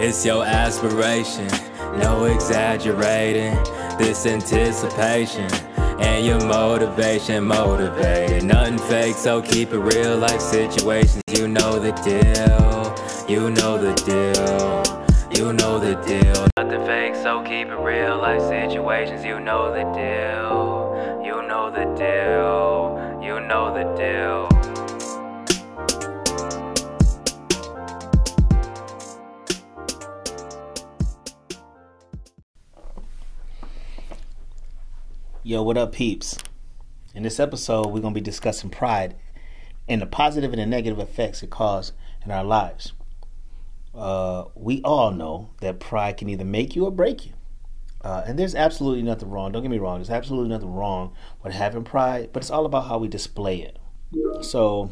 It's your aspiration, no exaggerating. This anticipation and your motivation motivated. Nothing fake, so keep it real life situations. You know the deal, you know the deal, you know the deal. Nothing fake, so keep it real life situations. You know the deal, you know the deal, you know the deal. Yo, what up, peeps? In this episode, we're going to be discussing pride and the positive and the negative effects it causes in our lives. Uh, we all know that pride can either make you or break you. Uh, and there's absolutely nothing wrong. Don't get me wrong. There's absolutely nothing wrong with having pride, but it's all about how we display it. So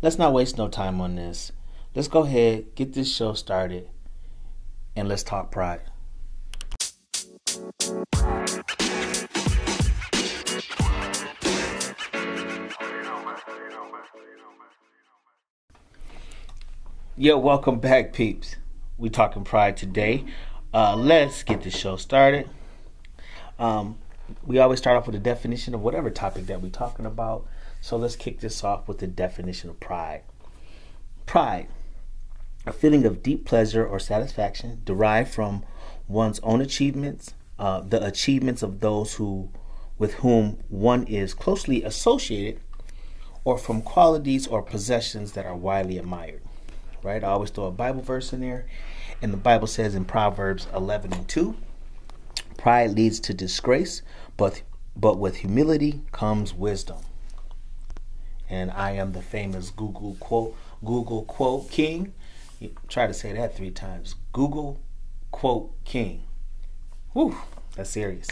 let's not waste no time on this. Let's go ahead, get this show started, and let's talk pride. Yo, welcome back, peeps. We talking pride today. Uh, let's get the show started. Um, we always start off with a definition of whatever topic that we're talking about. So let's kick this off with the definition of pride. Pride, a feeling of deep pleasure or satisfaction derived from one's own achievements, uh, the achievements of those who, with whom one is closely associated, or from qualities or possessions that are widely admired right? I always throw a Bible verse in there. And the Bible says in Proverbs 11 and 2, pride leads to disgrace, but but with humility comes wisdom. And I am the famous Google quote Google quote king. You try to say that three times. Google quote king. Whew, that's serious.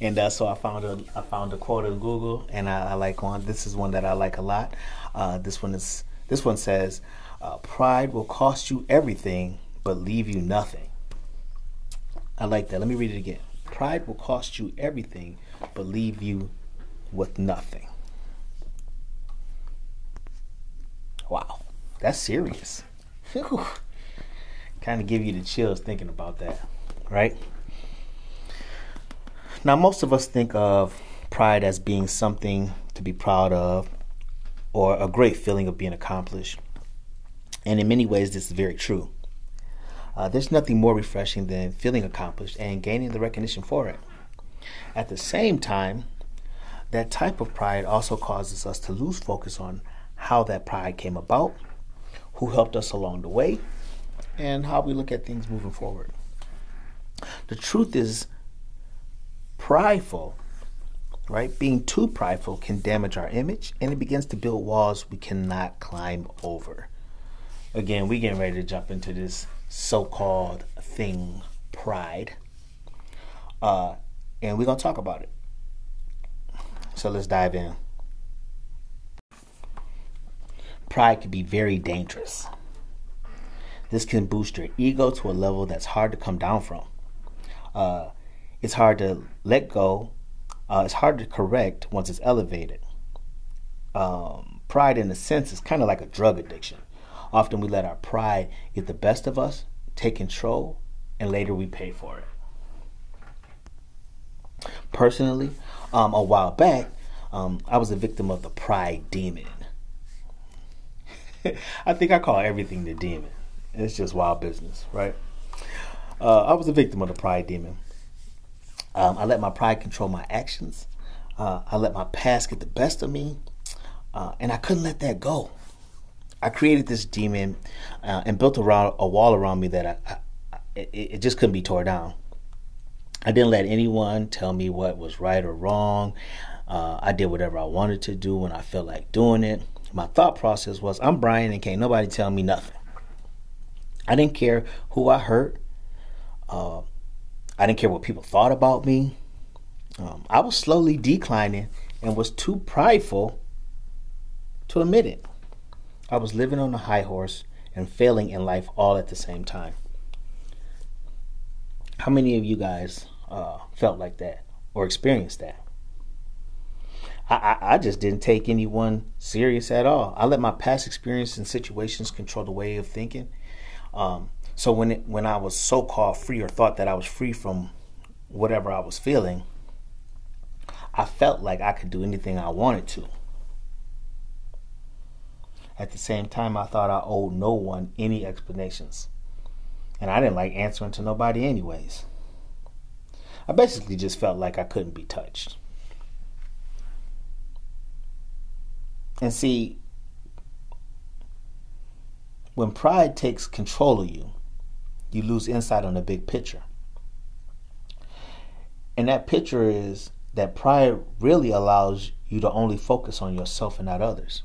And uh, so I found a I found a quote in Google, and I, I like one. This is one that I like a lot. Uh, this one is this one says, uh, pride will cost you everything but leave you nothing. I like that. Let me read it again. Pride will cost you everything but leave you with nothing. Wow, that's serious. kind of give you the chills thinking about that, right? Now, most of us think of pride as being something to be proud of or a great feeling of being accomplished. And in many ways, this is very true. Uh, there's nothing more refreshing than feeling accomplished and gaining the recognition for it. At the same time, that type of pride also causes us to lose focus on how that pride came about, who helped us along the way, and how we look at things moving forward. The truth is, prideful, right? Being too prideful can damage our image and it begins to build walls we cannot climb over again, we getting ready to jump into this so-called thing, pride, uh, and we're gonna talk about it. So let's dive in. Pride can be very dangerous. This can boost your ego to a level that's hard to come down from. Uh, it's hard to let go. Uh, it's hard to correct once it's elevated. Um, pride, in a sense, is kind of like a drug addiction. Often we let our pride get the best of us, take control, and later we pay for it. Personally, um, a while back, um, I was a victim of the pride demon. I think I call everything the demon. It's just wild business, right? Uh, I was a victim of the pride demon. Um, I let my pride control my actions. Uh, I let my past get the best of me, uh, and I couldn't let that go. I created this demon uh, and built around a wall around me that I, I it, it, just couldn't be tore down. I didn't let anyone tell me what was right or wrong. Uh, I did whatever I wanted to do when I felt like doing it. My thought process was, I'm Bryan and can't nobody tell me nothing. I didn't care who I hurt. Uh, I didn't care what people thought about me. Um, I was slowly declining and was too prideful to admit it. I was living on a high horse and failing in life all at the same time. How many of you guys uh, felt like that or experienced that? I, I, just didn't take anyone serious at all. I let my past experience and situations control the way of thinking. Um, So when it, when I was so called free or thought that I was free from whatever I was feeling, I felt like I could do anything I wanted to. At the same time, I thought I owed no one any explanations. And I didn't like answering to nobody, anyways. I basically just felt like I couldn't be touched. And see, when pride takes control of you, you lose insight on the big picture. And that picture is that pride really allows you to only focus on yourself and not others.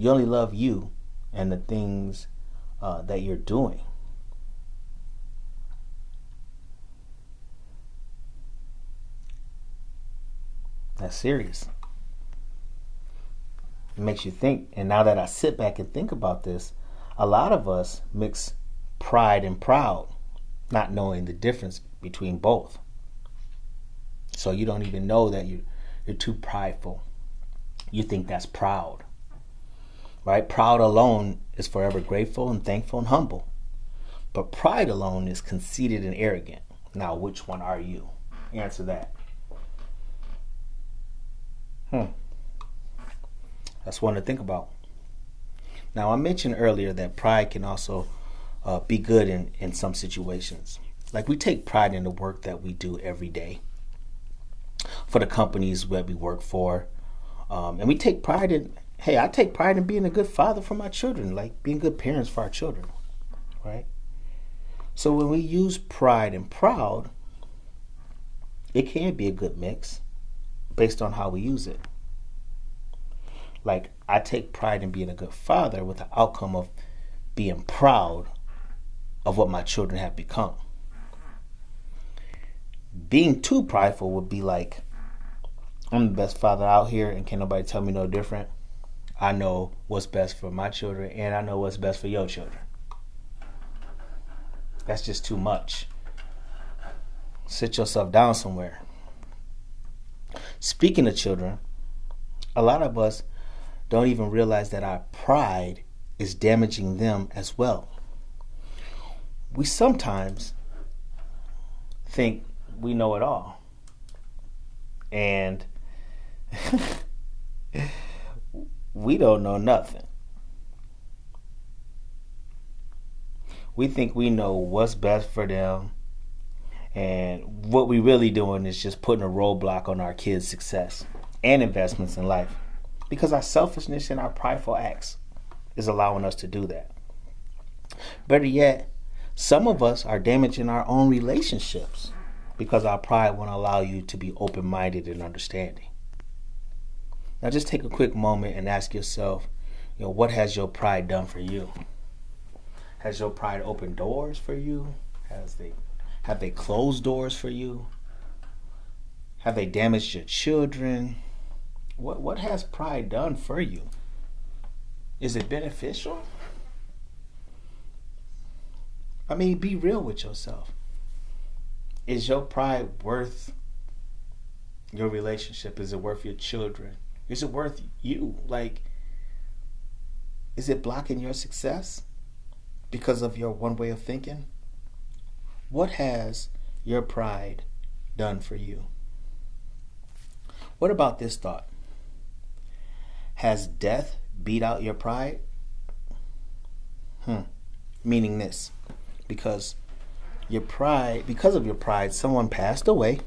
You only love you and the things uh, that you're doing. That's serious. It makes you think. And now that I sit back and think about this, a lot of us mix pride and proud, not knowing the difference between both. So you don't even know that you you're too prideful. You think that's proud. Right? Proud alone is forever grateful and thankful and humble. But pride alone is conceited and arrogant. Now, which one are you? Answer that. Hmm. That's one to think about. Now, I mentioned earlier that pride can also uh, be good in, in some situations. Like we take pride in the work that we do every day for the companies that we work for. Um, and we take pride in, hey, I take pride in being a good father for my children, like being good parents for our children, right? So when we use pride and proud, it can be a good mix based on how we use it. Like, I take pride in being a good father with the outcome of being proud of what my children have become. Being too prideful would be like, I'm the best father out here and can't nobody tell me no different. I know what's best for my children and I know what's best for your children. That's just too much. Sit yourself down somewhere. Speaking of children, a lot of us don't even realize that our pride is damaging them as well. We sometimes think we know it all. And we don't know nothing. We think we know what's best for them and what we really doing is just putting a roadblock on our kids' success and investments in life. Because our selfishness and our prideful acts is allowing us to do that. Better yet, some of us are damaging our own relationships because our pride won't allow you to be open minded and understanding. Now, just take a quick moment and ask yourself, you know, what has your pride done for you? Has your pride opened doors for you? Has they have they closed doors for you? Have they damaged your children? What what has pride done for you? Is it beneficial? I mean, be real with yourself. Is your pride worth your relationship? Is it worth your children? Is it worth you? Like, is it blocking your success because of your one way of thinking? What has your pride done for you? What about this thought? Has death beat out your pride? Hmm. Meaning this. Because your pride, because of your pride, someone passed away.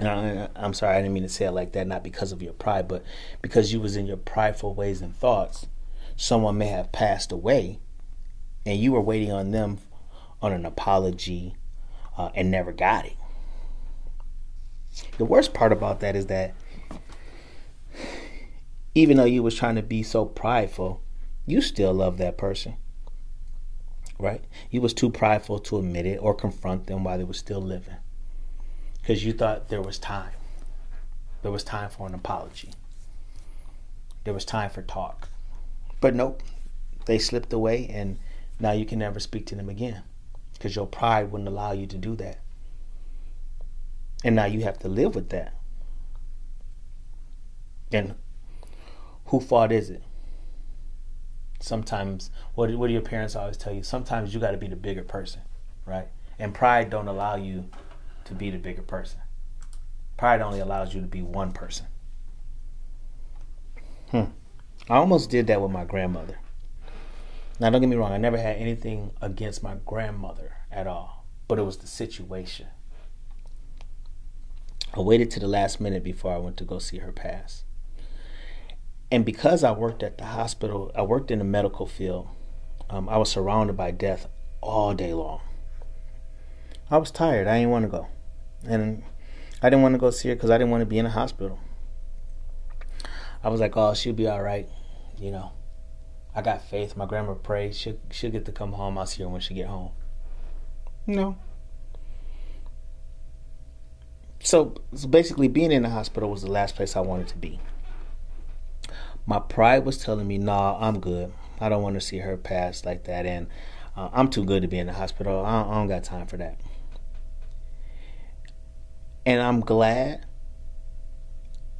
I, I'm sorry, I didn't mean to say it like that, not because of your pride, but because you was in your prideful ways and thoughts, someone may have passed away and you were waiting on them on an apology uh, and never got it. The worst part about that is that even though you was trying to be so prideful, you still love that person. Right? You was too prideful to admit it or confront them while they were still living. Because you thought there was time. There was time for an apology. There was time for talk. But nope. They slipped away and now you can never speak to them again because your pride wouldn't allow you to do that. And now you have to live with that. And who fault is it? Sometimes, what what do your parents always tell you? Sometimes you got to be the bigger person, right? And pride don't allow you to be the bigger person. Pride only allows you to be one person. Hmm. I almost did that with my grandmother. Now, don't get me wrong, I never had anything against my grandmother at all, but it was the situation. I waited to the last minute before I went to go see her pass. And because I worked at the hospital, I worked in the medical field, um, I was surrounded by death all day long. I was tired. I didn't want to go. And I didn't want to go see her because I didn't want to be in a hospital. I was like, oh, she'll be all right. You know, I got faith. My grandma prayed. She'll, she'll get to come home. I'll see her when she get home. No. So, so basically, being in the hospital was the last place I wanted to be. My pride was telling me, nah, I'm good. I don't want to see her pass like that. And uh, I'm too good to be in the hospital. I don't, I don't got time for that. And I'm glad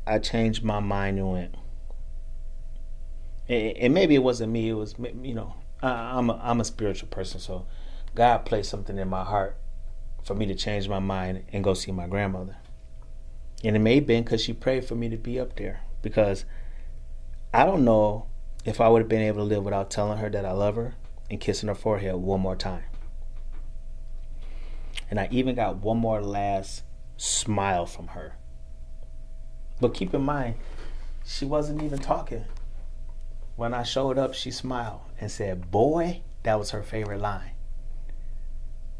I changed my mind and went. And maybe it wasn't me. It was you know I'm a, I'm a spiritual person, so God placed something in my heart for me to change my mind and go see my grandmother. And it may have been because she prayed for me to be up there. Because I don't know if I would have been able to live without telling her that I love her and kissing her forehead one more time. And I even got one more last smile from her. But keep in mind, she wasn't even talking. When I showed up, she smiled and said, Boy, that was her favorite line.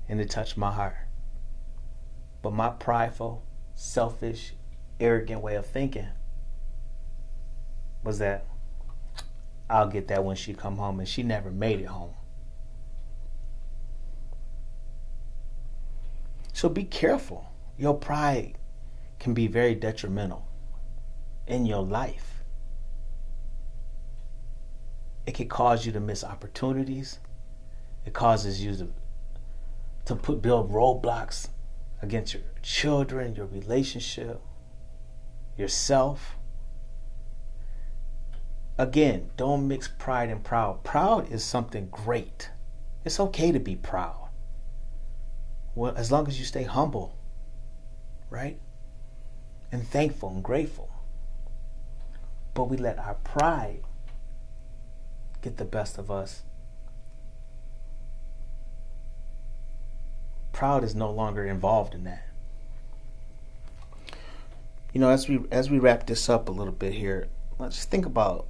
And it touched my heart. But my prideful, selfish, arrogant way of thinking was that I'll get that when she come home and she never made it home. So be careful. Your pride can be very detrimental in your life. It can cause you to miss opportunities. It causes you to to put build roadblocks against your children, your relationship, yourself. Again, don't mix pride and proud. Proud is something great. It's okay to be proud. Well, as long as you stay humble, right? And thankful and grateful. But we let our pride get the best of us. Proud is no longer involved in that. You know, as we as we wrap this up a little bit here, let's think about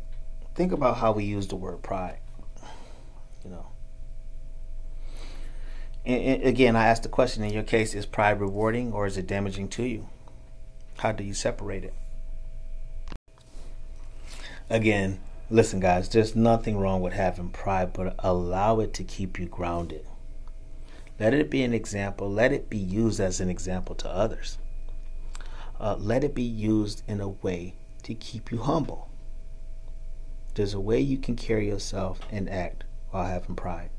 think about how we use the word pride. You know. And, again, I asked the question in your case is pride rewarding or is it damaging to you? How do you separate it? Again, listen, guys, there's nothing wrong with having pride, but allow it to keep you grounded. Let it be an example. Let it be used as an example to others. Uh, let it be used in a way to keep you humble. There's a way you can carry yourself and act while having pride.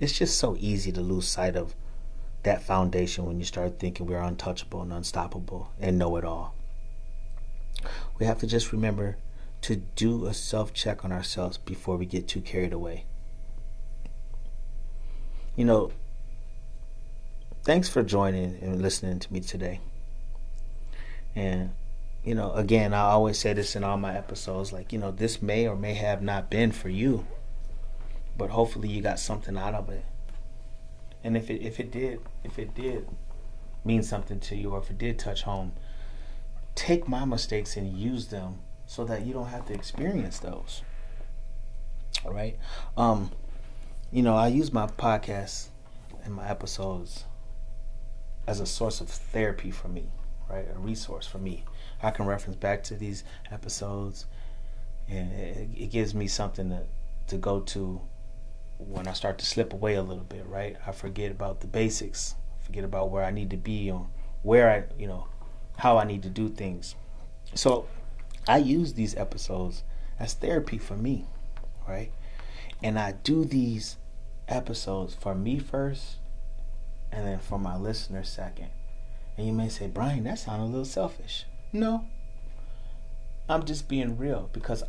It's just so easy to lose sight of that foundation when you start thinking we're untouchable and unstoppable and know it all. We have to just remember to do a self check on ourselves before we get too carried away. You know, thanks for joining and listening to me today. And, you know, again, I always say this in all my episodes like, you know, this may or may have not been for you, but hopefully you got something out of it and if it if it did if it did mean something to you or if it did touch home, take my mistakes and use them so that you don't have to experience those. All right. Um, you know, I use my podcast and my episodes as a source of therapy for me, right? A resource for me. I can reference back to these episodes and it, it gives me something to to go to when I start to slip away a little bit, right? I forget about the basics, forget about where I need to be or where I, you know, how I need to do things. So I use these episodes as therapy for me, right? And I do these episodes for me first and then for my listeners, 2nd. second. And you may say, Bryan, that sounds a little selfish. No. I'm just being real because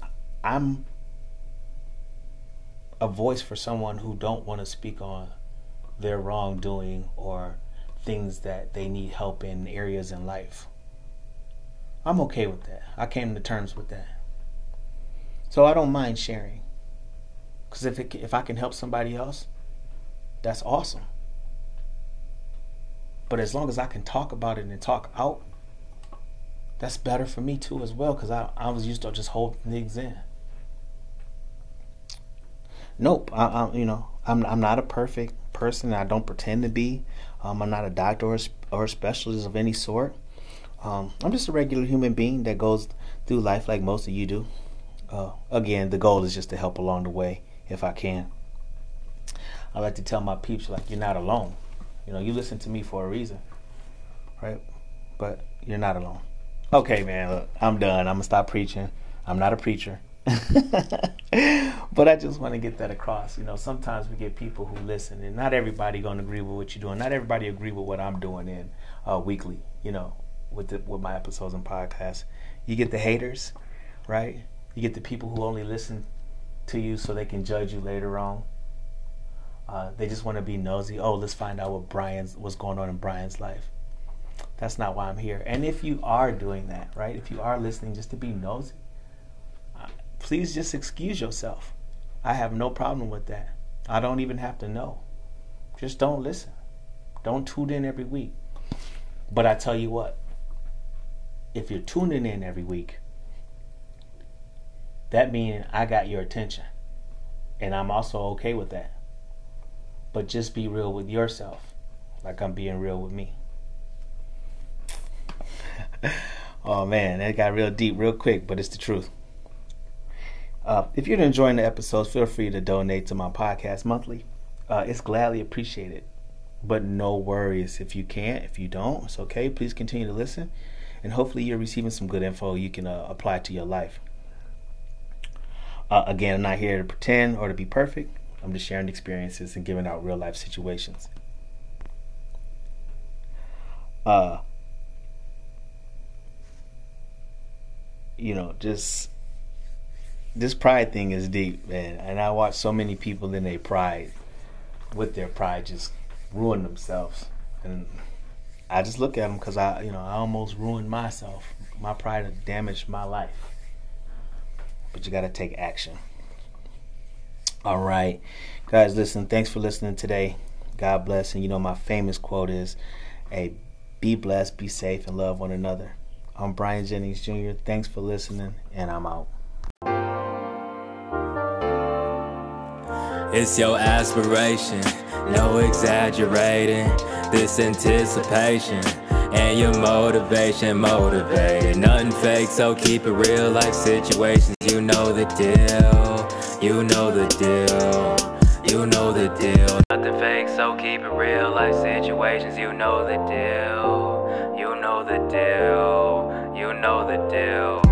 I'm a voice for someone who don't want to speak on their wrongdoing or things that they need help in areas in life. I'm okay with that. I came to terms with that. So I don't mind sharing. Cuz if if I can help somebody else, that's awesome. But as long as I can talk about it and talk out, that's better for me too as well because I, I was used to just holding things in. Nope, I, I, you know I'm I'm not a perfect person. I don't pretend to be. Um, I'm not a doctor or, or a specialist of any sort. Um, I'm just a regular human being that goes through life like most of you do. Uh, again, the goal is just to help along the way if I can. I like to tell my peeps like you're not alone. You know, you listen to me for a reason, right? But you're not alone. Okay, man, look, I'm done. I'm gonna stop preaching. I'm not a preacher. but I just want to get that across. You know, sometimes we get people who listen, and not everybody gonna agree with what you're doing. Not everybody agree with what I'm doing in uh, weekly. You know, with the, with my episodes and podcasts. You get the haters, right? You get the people who only listen to you so they can judge you later on. Uh, they just want to be nosy. Oh, let's find out what Bryan's what's going on in Bryan's life. That's not why I'm here. And if you are doing that, right? If you are listening just to be nosy, please just excuse yourself. I have no problem with that. I don't even have to know. Just don't listen. Don't tune in every week. But I tell you what, if you're tuning in every week, that means I got your attention. And I'm also okay with that. But just be real with yourself, like I'm being real with me. oh man, that got real deep real quick, but it's the truth. Uh, if you're enjoying the episodes, feel free to donate to my podcast monthly. Uh, it's gladly appreciated. But no worries if you can't. If you don't, it's okay. Please continue to listen and hopefully you're receiving some good info you can uh, apply to your life. Uh, again, I'm not here to pretend or to be perfect. I'm just sharing experiences and giving out real life situations. Uh, you know, just this pride thing is deep, man. And I watch so many people in their pride, with their pride, just ruin themselves. And I just look at them because I, you know, I almost ruined myself. My pride damaged my life. But you got to take action. All right, guys, listen. Thanks for listening today. God bless. And you know, my famous quote is, "Hey, be blessed, be safe, and love one another." I'm Bryan Jennings Jr. Thanks for listening, and I'm out. It's your aspiration, no exaggerating. This anticipation and your motivation motivated. Nothing fake, so keep it real life situations. You know the deal, you know the deal, you know the deal. Nothing fake, so keep it real life situations. You know the deal, you know the deal, you know the deal.